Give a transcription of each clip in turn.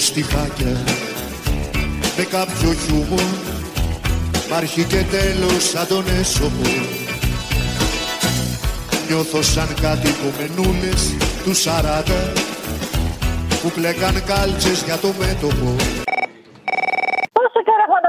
στιχάκια. Με κάποιο χιούμορ Υπάρχει και τέλος σαν τον έσωπο Νιώθω σαν κάτι κομμενούλες τους σαράτα που κλέκαν κάλτσες για το μέτωπο. Πόσα καράγματα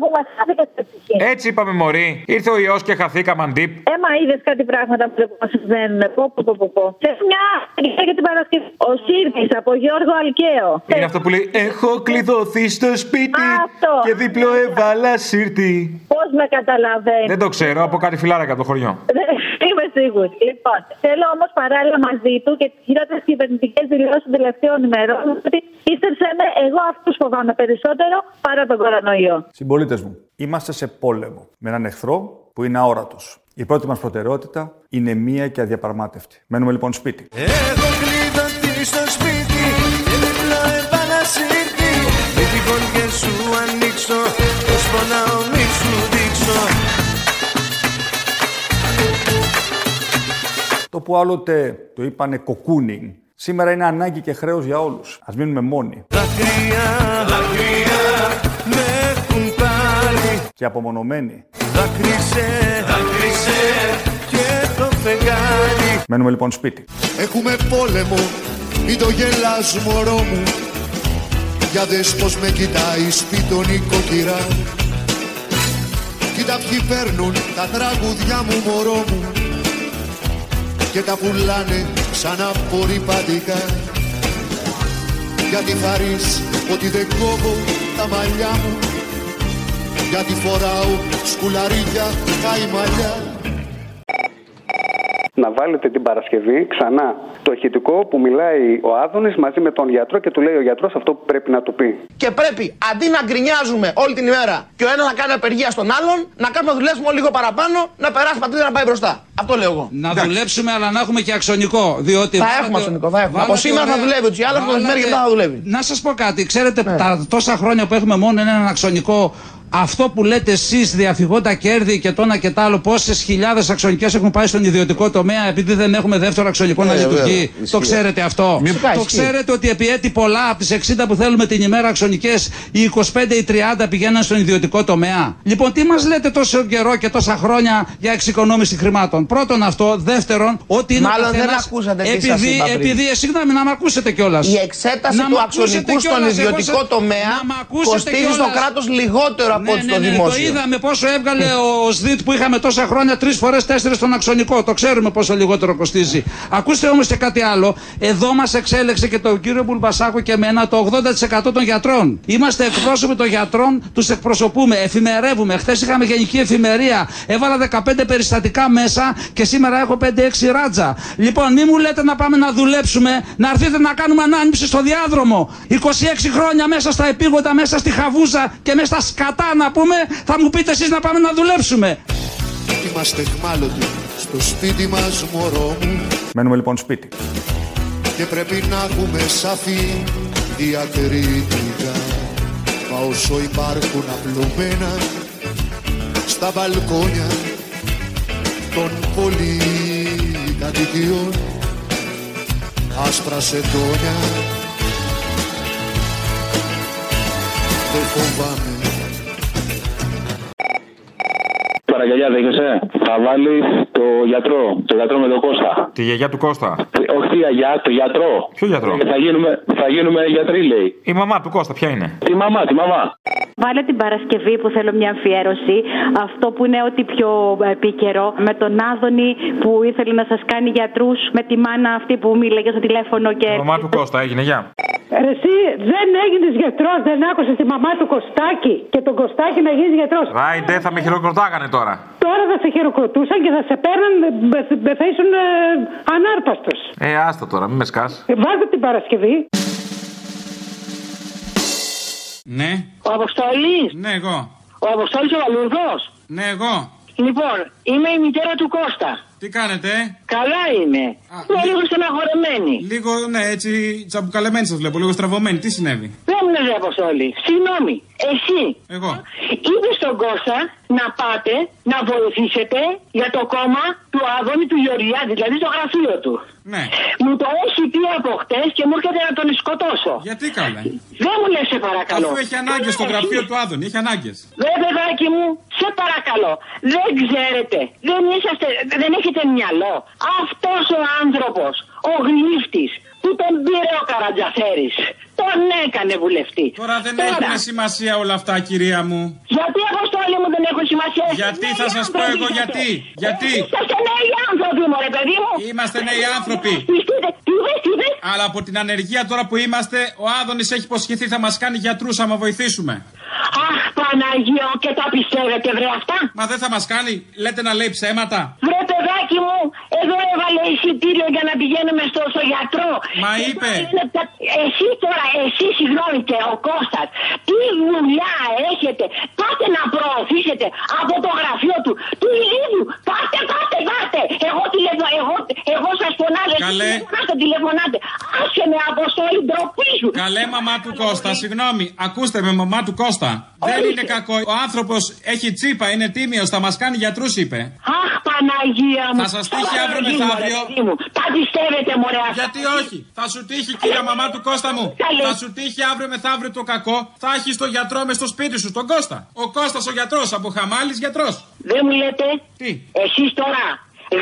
που μας χάθηκε στην ψυχή. Έτσι είπαμε, Μωρή. Ήρθε ο ιός και χαθήκαμε αντίπ. Έμα είδες κάτι πράγματα που μας συμβαίνουν. Πω, πω, πω, πω, πω. Σε μια αγγλία για την Παρασκευή. Ο Σύρτης από Γιώργο Αλκαίο. Είναι αυτό που λέει Έχω κλειδωθεί στο σπίτι Αυτό. και διπλό έβαλα σύρτη. Πώς με καταλαβαίνεις. Δεν το ξέρω, από κάτι φιλάρακα από το χωριό. Δεν είμαι σίγουρη. Λοιπόν, θέλω όμως παράλληλα μαζί του και τις χειρότερες κυβερνητικές δηλώσεις των τελευταίων ημερών ότι ίστεψε με εγώ αυτούς φοβάμαι περισσότερο παρά τον κορονοϊό. Συμπολίτες μου, είμαστε σε πόλεμο με έναν εχθρό που είναι αόρατος. Η πρώτη μας προτεραιότητα είναι μία και αδιαπραγμάτευτη. Μένουμε λοιπόν σπίτι. Έχω κλειδωθεί στο σπίτι Το που άλλοτε το είπανε κοκούνινγκ, σήμερα είναι ανάγκη και χρέος για όλους. Ας μείνουμε μόνοι. Δάκρυα, δάκρυα με έχουν πάρει. Και απομονωμένοι. Δάκρυσε, δάκρυσε και το φεγγάρι. Μένουμε λοιπόν σπίτι. Έχουμε πόλεμο, μην το γελάς μωρό μου. Για δες πως με κοιτάει σπίτον η κοκκυρά Κοίτα ποιοι παίρνουν τα τραγουδιά μου μωρό μου Και τα πουλάνε σαν απορριπαντικά. Γιατί χαρείς ότι δεν κόβω τα μαλλιά μου Γιατί φοράω σκουλαρίκια καημαλιά να βάλετε την Παρασκευή ξανά το ηχητικό που μιλάει ο Άδωνης μαζί με τον γιατρό και του λέει ο γιατρός αυτό που πρέπει να του πει. Και πρέπει αντί να γκρινιάζουμε όλη την ημέρα και ο ένας να κάνει απεργία στον άλλον, να κάνουμε να δουλέψουμε λίγο παραπάνω, να περάσει η πατρίδα να πάει μπροστά. Αυτό λέω εγώ. Να δουλέψουμε, αλλά να έχουμε και αξονικό. Διότι Θα βάλατε- έχουμε αξονικό, θα έχουμε. Από βάλατε σήμερα θα ωραία- δουλεύει, ούτως ή άλλως, από το μεσημέρι και μετά θα δουλεύει. Να σας πω κάτι. Ξέρετε, τα τόσα χρόνια που έχουμε μόνο έναν αξονικό, αυτό που λέτε εσείς διαφυγώ τα κέρδη και το ένα και το άλλο, πόσες χιλιάδες αξονικέ έχουν πάει στον ιδιωτικό τομέα επειδή δεν έχουμε δεύτερο αξονικό να Ε, λειτουργεί. βέβαια, Το ισχύει. ξέρετε αυτό. Φυσικά, το ισχύει. ξέρετε ότι επί έτη πολλά από τις 60 που θέλουμε την ημέρα αξονικέ, οι 25 ή 30 πηγαίναν στον ιδιωτικό τομέα. Λοιπόν, τι μας λέτε τόσο καιρό και τόσα χρόνια για εξοικονόμηση χρημάτων; Πρώτον αυτό. Δεύτερον, ότι είναι ο Μάλλον δεν καθένας- ακούσατε τι σας επειδή, είπα πριν. επειδή, ε, συγγνώμη, να με ακούσετε κιόλας. Η εξέταση του αξονικού στον ιδιωτικό τομέα κοστίζει στο κράτος λιγότερο από ό,τι στο ναι, Το δημόσιο. είδαμε πόσο έβγαλε ο ΣΔΙΤ που είχαμε τόσα χρόνια, τρεις φορές τέσσερις στον αξονικό. Το ξέρουμε πόσο λιγότερο κοστίζει. Ακούστε όμως και κάτι άλλο. Εδώ μας εξέλεξε και τον κύριο Μπουλμπασάκο και εμένα το 80% των γιατρών. Είμαστε εκπρόσωποι των γιατρών, τους εκπροσωπούμε, εφημερεύουμε. Χθες είχαμε γενική εφημερία. Έβαλα 15 περιστατικά μέσα και σήμερα έχω 5-6 ράτζα. Λοιπόν, μη μου λέτε να πάμε να δουλέψουμε, να έρθετε να κάνουμε ανάνυψη στο διάδρομο. 26 χρόνια μέσα στα επίγοντα, μέσα στη χαβούζα και μέσα στα σκατά να πούμε, θα μου πείτε εσείς να πάμε να δουλέψουμε. Είμαστε χμάλωτοι στο σπίτι μας μωρό μου Μένουμε λοιπόν σπίτι. Και πρέπει να έχουμε σαφή διακριτικά Μα όσο υπάρχουν απλωμένα Στα μπαλκόνια των πολυκατοικιών Άσπρα σεντόνια Δεν φοβάμαι Παραγγελιά δέχεσαι; Θα βάλεις το γιατρό. Το γιατρό με τον Κώστα. Τη γιαγιά του Κώστα. Όχι τη γιαγιά, το γιατρό. Ποιο γιατρό; Ε, Θα γίνουμε, θα γίνουμε γιατροί, λέει. Η μαμά του Κώστα, ποια είναι; Τη μαμά, τη μαμά. Βάλε την Παρασκευή που θέλω μια αφιέρωση. Αυτό που είναι ό,τι πιο επίκαιρο. Με τον Άδωνη που ήθελε να σας κάνει γιατρούς. Με τη μάνα αυτή που μίλαγε στο τηλέφωνο και. Η μαμά του Κώστα έγινε, γεια. Ρε Εσύ δεν έγινες γιατρός, δεν άκουσες τη μαμά του Κωστάκη και τον Κωστάκη να γίνεις γιατρός. Ράιντε, θα με χειροκροτάγανε τώρα. Τώρα θα σε χειροκροτούσαν και θα σε παίρναν, με- με θα ήσουν ε, ανάρπαστος. Ε, άστα τώρα, μην με σκάς. Ε, Βάζω την Παρασκευή. Ναι. Ο Αποστολή. Ναι, εγώ. Ο Αποστολή ο Βαλουρδό. Ναι, εγώ. Λοιπόν, Είμαι η μητέρα του Κώστα. Τι κάνετε, ε; Καλά είμαι. Είμαι λίγο στεναχωρεμένη. Λίγο, ναι, έτσι τσαμπουκαλεμένη σας βλέπω, λίγο στραβωμένη. Τι συνέβη; Δεν μου λες Αποστόλη. Συγγνώμη. Εσύ Εγώ. είπε στον Κώστα να πάτε να βοηθήσετε για το κόμμα του Άδωνη του Γεωργιάδη, δηλαδή στο γραφείο του. Ναι. Μου το έχει πει από χτες και μου έρχεται να τον σκοτώσω. Γιατί καλά. Δεν μου λες σε παρακαλώ. Αφού έχει ανάγκες στο γραφείο του Άδωνη, έχει ανάγκες. Δε παιδάκι μου, σε παρακαλώ. Δεν ξέρετε. Δεν, είσαστε, δεν έχετε μυαλό. Αυτός ο άνθρωπος, ο γλύφτης, που τον πήρε ο Καρατζαφέρης, τον έκανε βουλευτή. Τώρα δεν έχουν σημασία όλα αυτά, κυρία μου. Γιατί αποστόλη μου δεν έχουν σημασία. Γιατί θα σας πω εγώ γιατί. Γιατί. Είσαστε νέοι άνθρωποι, μωρέ παιδί μου. Είμαστε νέοι άνθρωποι. Πιστείτε, τι δες, τι δες. Αλλά από την ανεργία τώρα που είμαστε, ο Άδωνης έχει υποσχεθεί θα μας κάνει γιατρούς άμα βοηθήσουμε. Αχ, Παναγία, και τα πιστεύετε, βρε αυτά; Μα δεν θα μας κάνει, λέτε να λέει ψέματα. Βρε παιδάκι μου, εδώ έβαλε εισιτήριο για να πηγαίνουμε στο, στο γιατρό. Μα είπε. Εσύ τώρα, εσύ συγγνώμη και ο Κώστας, τι δουλειά έχετε; Πάτε να προωθήσετε από το γραφείο του, του ηλίου. Πάτε, πάτε, πάτε. Εγώ, τηλεφω, εγώ, εγώ σας φωνάζω. Καλέ. Τηλεφωνάτε, τηλεφωνάτε. Άσε με αποστολή ντροπή σου. Καλέ μαμά του Κώστα, συγγνώμη, ακούστε με μαμά του Κώστα. Δεν είναι κακό. Ο άνθρωπος έχει τσίπα, είναι τίμιος, θα μας κάνει γιατρούς, είπε. Αχ, Παναγία μου. Θα σας τύχει αύριο Παναγία μου, μεθαύριο. ρε παιδί μου. Τα πιστεύετε, μωρέ. αυτά. Γιατί όχι, θα σου τύχει κυρία μαμά του Κώστα μου. Καλέ. Θα σου τύχει αύριο μεθαύριο το κακό. Θα έχεις τον γιατρό μες στο σπίτι σου, τον Κώστα. Ο Κώστας ο γιατρός, από χαμάλης γιατρός. Δεν μου λέτε; Τι; Εσείς τώρα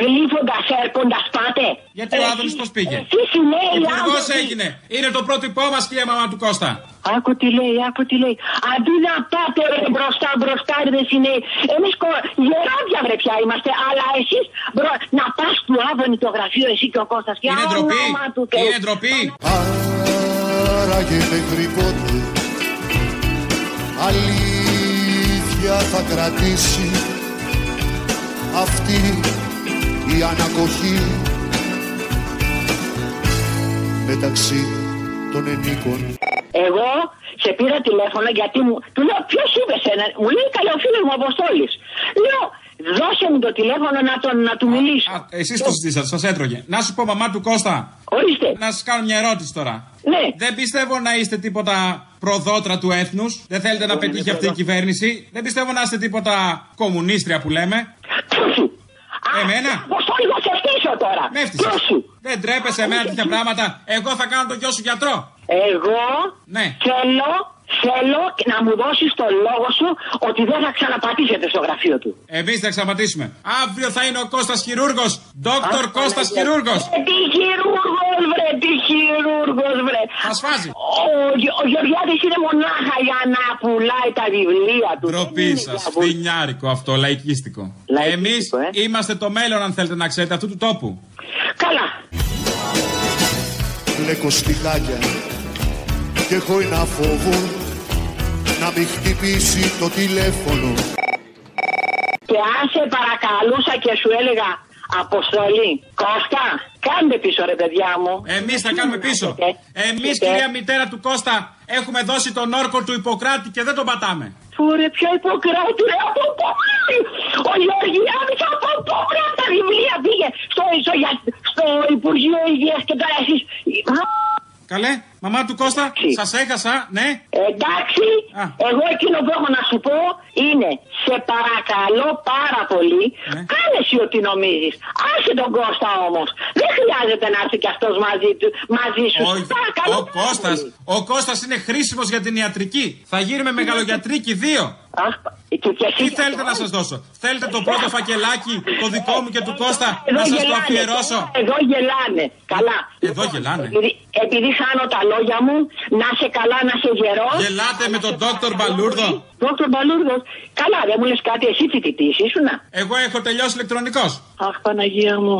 γλύφοντας έρχοντας πάτε. Γιατί ο Άδωνης πώς πήγε. Εσείς οι νέοι Υπουργός άνθρωποι. έγινε. Είναι το πρότυπό μας, κυρία μαμά του Κώστα. Άκου τι λέει, άκου τι λέει. Αντί να πάτε ρε, μπροστά, μπροστά, ρε οι νέοι. Εμείς κο... γεράδια βρε πια είμαστε, αλλά εσείς μπρο... να πας του Άδωνη το γραφείο εσύ και ο Κώστας. Και Είναι ντροπή. όνομα του Θεού. Είναι ντροπή. Άραγε μέχρι πότε αλήθεια θα κρατήσει αυτή η ανακοχή μεταξύ των ενίκων. Εγώ σε πήρα τηλέφωνο γιατί μου. Του λέω ποιος είπε σένα; Μου λέει καλά ο φίλος μου Αποστόλης. Λέω δώσε μου το τηλέφωνο να, τον, να του μιλήσω. Εσείς το συζητήσατε, σας έτρωγε. Να σου πω, μαμά του Κώστα. Ορίστε. Να σας κάνω μια ερώτηση τώρα. Ναι. Δεν πιστεύω να είστε τίποτα προδότρα του έθνους. Δεν θέλετε να πετύχει αυτή η κυβέρνηση. Δεν πιστεύω να είστε τίποτα κομμουνίστρια που λέμε. Εμένα; Αποστόλη θα σε φτύσω τώρα. Με έφτυσες. Δεν τρέπεσαι εμένα τέτοια πράγματα. Εγώ θα κάνω τον γιο σου γιατρό. Εγώ Ναι. θέλω, θέλω να μου δώσεις το λόγο σου ότι δεν θα ξαναπατήσετε στο γραφείο του. Εμείς θα ξαπατήσουμε. Αύριο θα είναι ο Κώστας Χειρούργος. Δόκτωρ Κώστας Χειρούργος. Ε, τι χειρούργος βρε, τι χειρούργος βρε. Θα σφάζει. Ο, Γε- ο Γεωργιάδης είναι μονάχα για να πουλάει τα βιβλία του. Ντροπή σας. Φθινιάρικο αυτό, λαϊκίστικο. Εμείς είμαστε το μέλλον, αν θέλετε να ξέρετε, αυτού του τόπου. Καλά. Μπλέκω σπιτάκια και έχω ένα φόβο να μην χτυπήσει το τηλέφωνο Και αν σε παρακαλούσα και σου έλεγα Αποστολή, Κώστα, κάντε πίσω ρε παιδιά μου. Εμείς θα κάνουμε πίσω. Εμείς, κυρία μητέρα του Κώστα, έχουμε δώσει τον όρκο του Ιπποκράτη και δεν τον πατάμε. Φούρε ποιο υποκράτη ρε από πού Ο Γεωργιάδης από πού ρε τα βιβλία πήγε στο, στο, για- στο Υπουργείο Υγείας και τώρα εσείς Καλέ, μαμά του Κώστα, σας έχασα, ναι. Εντάξει, εγώ εκείνο που έχω να σου πω είναι σε παρακαλώ πάρα πολύ, κάνε εσύ ό,τι νομίζεις. Άσε τον Κώστα όμως. Δεν χρειάζεται να έρθει κι αυτός μαζί, του, μαζί σου. Όχι, Παρακαλώ. ο Κώστας, ο Κώστας είναι χρήσιμος για την ιατρική. Θα γίνουμε μεγαλογιατρίκοι δύο. Τι θέλετε να σας δώσω; Θέλετε το πρώτο φακελάκι, το δικό μου και του Κώστα, Εδώ να σας το γελάνε, αφιερώσω; Εδώ γελάνε. Καλά. Εδώ γελάνε. Επειδή, επειδή χάνω τα λόγια μου, να σε καλά, να σε γερός. Γελάτε με τον Δόκτωρ Μπαλούρδο. Δόκτωρ Μπαλούρδος. Καλά, δεν μου λες κάτι, εσύ φοιτητής ήσουνα. Εγώ έχω τελειώσει ηλεκτρονικός. Αχ, Παναγία μου.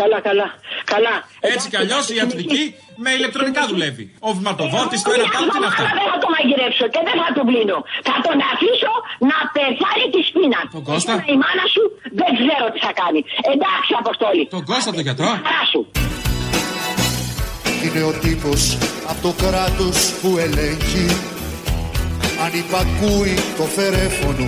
Καλά, καλά. Καλά. Έτσι κι αλλιώς η ιατρική με ηλεκτρονικά δουλεύει. Ο βηματοδότης το ένα πάνω τι είναι αυτά. Αλλά δεν θα το μαγειρέψω και δεν θα του πλύνω. Θα τον αφήσω να πεθάνει τη σπίνα. Τον Κώστα? Εσένα, Η μάνα σου δεν ξέρω τι θα κάνει. Εντάξει, Αποστόλη. Τον Κώστα τον γιατρό. Χαρά σου. Είναι ο τύπος από το κράτος που ελέγχει αν υπακούει το φερέφωνο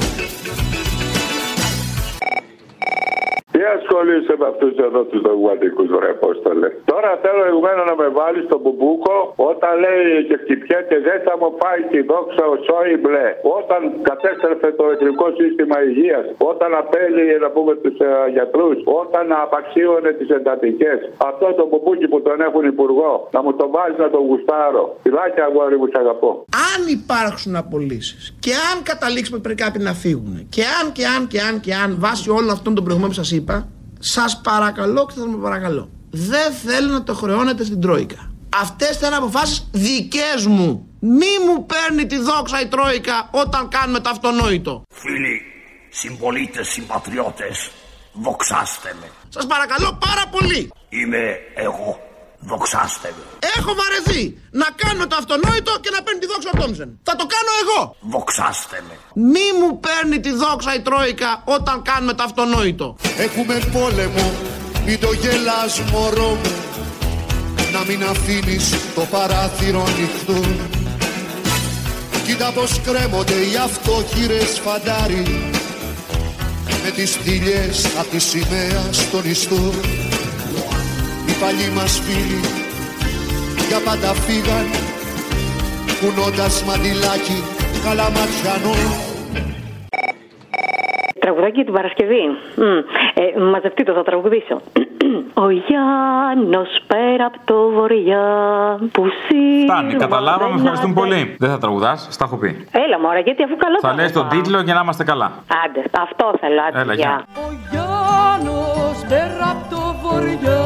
ασχολείσαι με αυτούς εδώ τους δογματικού ρε Απόστολε. Τώρα θέλω εγωμένο να με βάλεις στον Μπουμπούκο όταν λέει και χτυπιέται δεν θα μου πάει τη δόξα ο Σόιμπλε. Όταν κατέστρεφε το εθνικό σύστημα υγείας. Όταν απέλει να πούμε τους ε, γιατρούς. Όταν απαξίωνε τις εντατικές. Αυτό το Μπουμπούκι που τον έχουν υπουργό. Να μου τον βάζει να τον γουστάρω. Φιλάκια αγόρι μου, σ' αγαπώ. Αν υπάρξουν απολύσεις και αν καταλήξουμε ότι πρέπει κάποιοι να φύγουν και αν και αν και αν και αν βάσει όλων αυτών των προηγούμενων που σας είπα, σας παρακαλώ και θα με παρακαλώ. Δεν θέλω να το χρεώνετε στην Τρόικα. Αυτές ήταν αποφάσεις δικές μου. Μη μου παίρνει τη δόξα η Τρόικα όταν κάνουμε το αυτονόητο. Φίλοι, συμπολίτες, συμπατριώτες, δοξάστε με. Σας παρακαλώ πάρα πολύ. Είμαι εγώ. Δοξάστε με. Έχω βαρεθεί να κάνω το αυτονόητο και να παίρνει τη δόξα ο Τόμσεν. Θα το κάνω εγώ. Δοξάστε με. Μη μου παίρνει τη δόξα η Τρόικα όταν κάνουμε το αυτονόητο. Έχουμε πόλεμο, μην το γελάς μωρό μου Να μην αφήνεις το παράθυρο ανοιχτό Κοίτα πως κρέμονται οι αυτοχείρες φαντάρι Με τις θηλιές απ' τη σημαία στον ιστό Οι παλιοί μας φίλοι για πάντα φύγαν κουνώντας μαντιλάκι καλαματιανό Τραγουδάκι για την Παρασκευή. Μμ. Ε, μαζευτεί το, θα τραγουδήσω. Ο Γιάννος πέρα από το βορειά που σύρμα Φτάνει, καταλάβαμε, δεν ευχαριστούμε αντε- πολύ. Δεν θα τραγουδάς, στα έχω πει. Έλα μωρέ, γιατί αφού καλό Θα λες τον τίτλο για να είμαστε καλά. Άντε, αυτό θέλω, άντε, Έλα, γεια. γεια. Γιάννος πέρα απ' το βορειά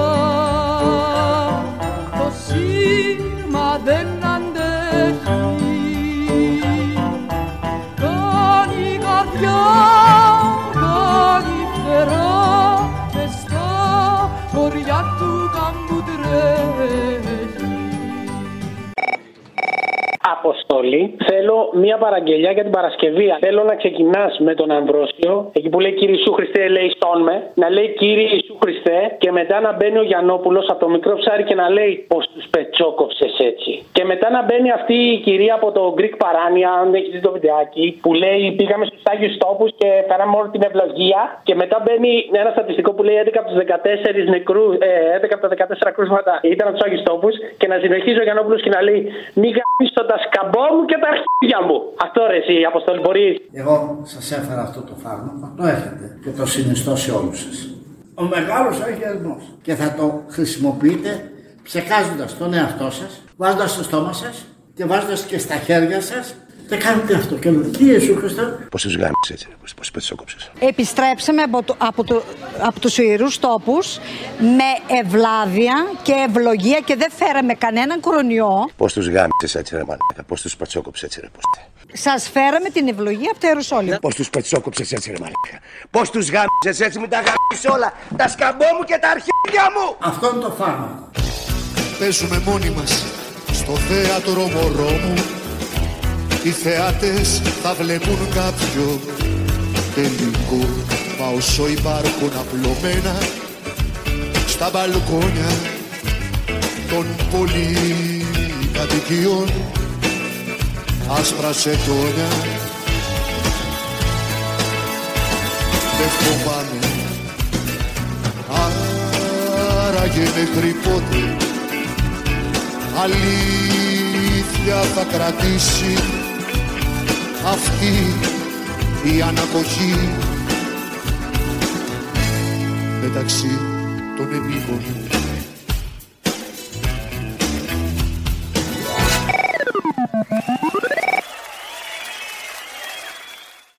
σύρμα δεν αντέχει. Κάνει καρδιά, κάνει φτερά μες στα χωριά του κάμπου τρέχει Αποστολή. Θέλω μία παραγγελιά για την Παρασκευή. Θέλω να ξεκινάς με τον Αμβρόσιο, εκεί που λέει Κύριε Ιησού Χριστέ, λέει στον με. Να λέει Κύριε Ιησού Χριστέ και μετά να μπαίνει ο Γιαννόπουλος από το μικρό ψάρι και να λέει Πώς τους πετσόκοψες έτσι. Και μετά να μπαίνει αυτή η κυρία από το Greek Παράνια, αν έχεις δει το βιντεάκι, που λέει Πήγαμε στους Άγιους Τόπους και φέραμε όλη την ευλογία. Και μετά μπαίνει ένα στατιστικό που λέει 11 από τους 14 νεκρούς, ε, 11 από τα 14 κρούσματα ήταν από τους Άγιους Τόπους. Και να συνεχίζει ο Γιαννόπουλος και να λέει Μη γαμίσω τα σκαμπό μου και τα αρχίδια μου. Αυτό ρε εσύ, Αποστολή, μπορείς. Εγώ σας έφερα αυτό το φάρμακο, το έχετε και το συνιστώ σε όλους σας. Ο μεγάλος αγιασμός και θα το χρησιμοποιείτε ψεκάζοντας τον εαυτό σας, βάζοντας στο στόμα σας και βάζοντας και στα χέρια σας και κάνετε αυτό και λέτε Κύριε Ιησού Χριστέ Πώς τους γάμισε έτσι, πώς τους πετσόκοψε. Επιστρέψαμε από, το, από, το, από τους ιερούς τόπους με ευλάβεια και ευλογία και δεν φέραμε κανέναν κορονοϊό. Πώς τους γάμισε έτσι, ρε μαλάκα. Πώς τους πετσόκοψε έτσι, ρε πόστε. Σας φέραμε την ευλογία από το Ιερουσόλυμα. Πώς τους πετσόκοψε έτσι, ρε μαλάκα. Πώς τους γάμισες έτσι, μου τα γάμισε όλα. Τα σκαμπό μου και τα αρχίδια μου. Αυτό είναι το φάρμακο. Παίζουμε μόνοι μας στο θέατρο μωρό μου Οι θεάτες θα βλέπουν κάποιο τελικό. Μα όσο υπάρχουν απλωμένα στα μπαλκόνια των πολυκατοικιών. Άσπρα σετόνια δεν φοβάμαι άραγε μέχρι πότε. Αλήθεια θα κρατήσει αυτή η ανακοχή μεταξύ των επίγονων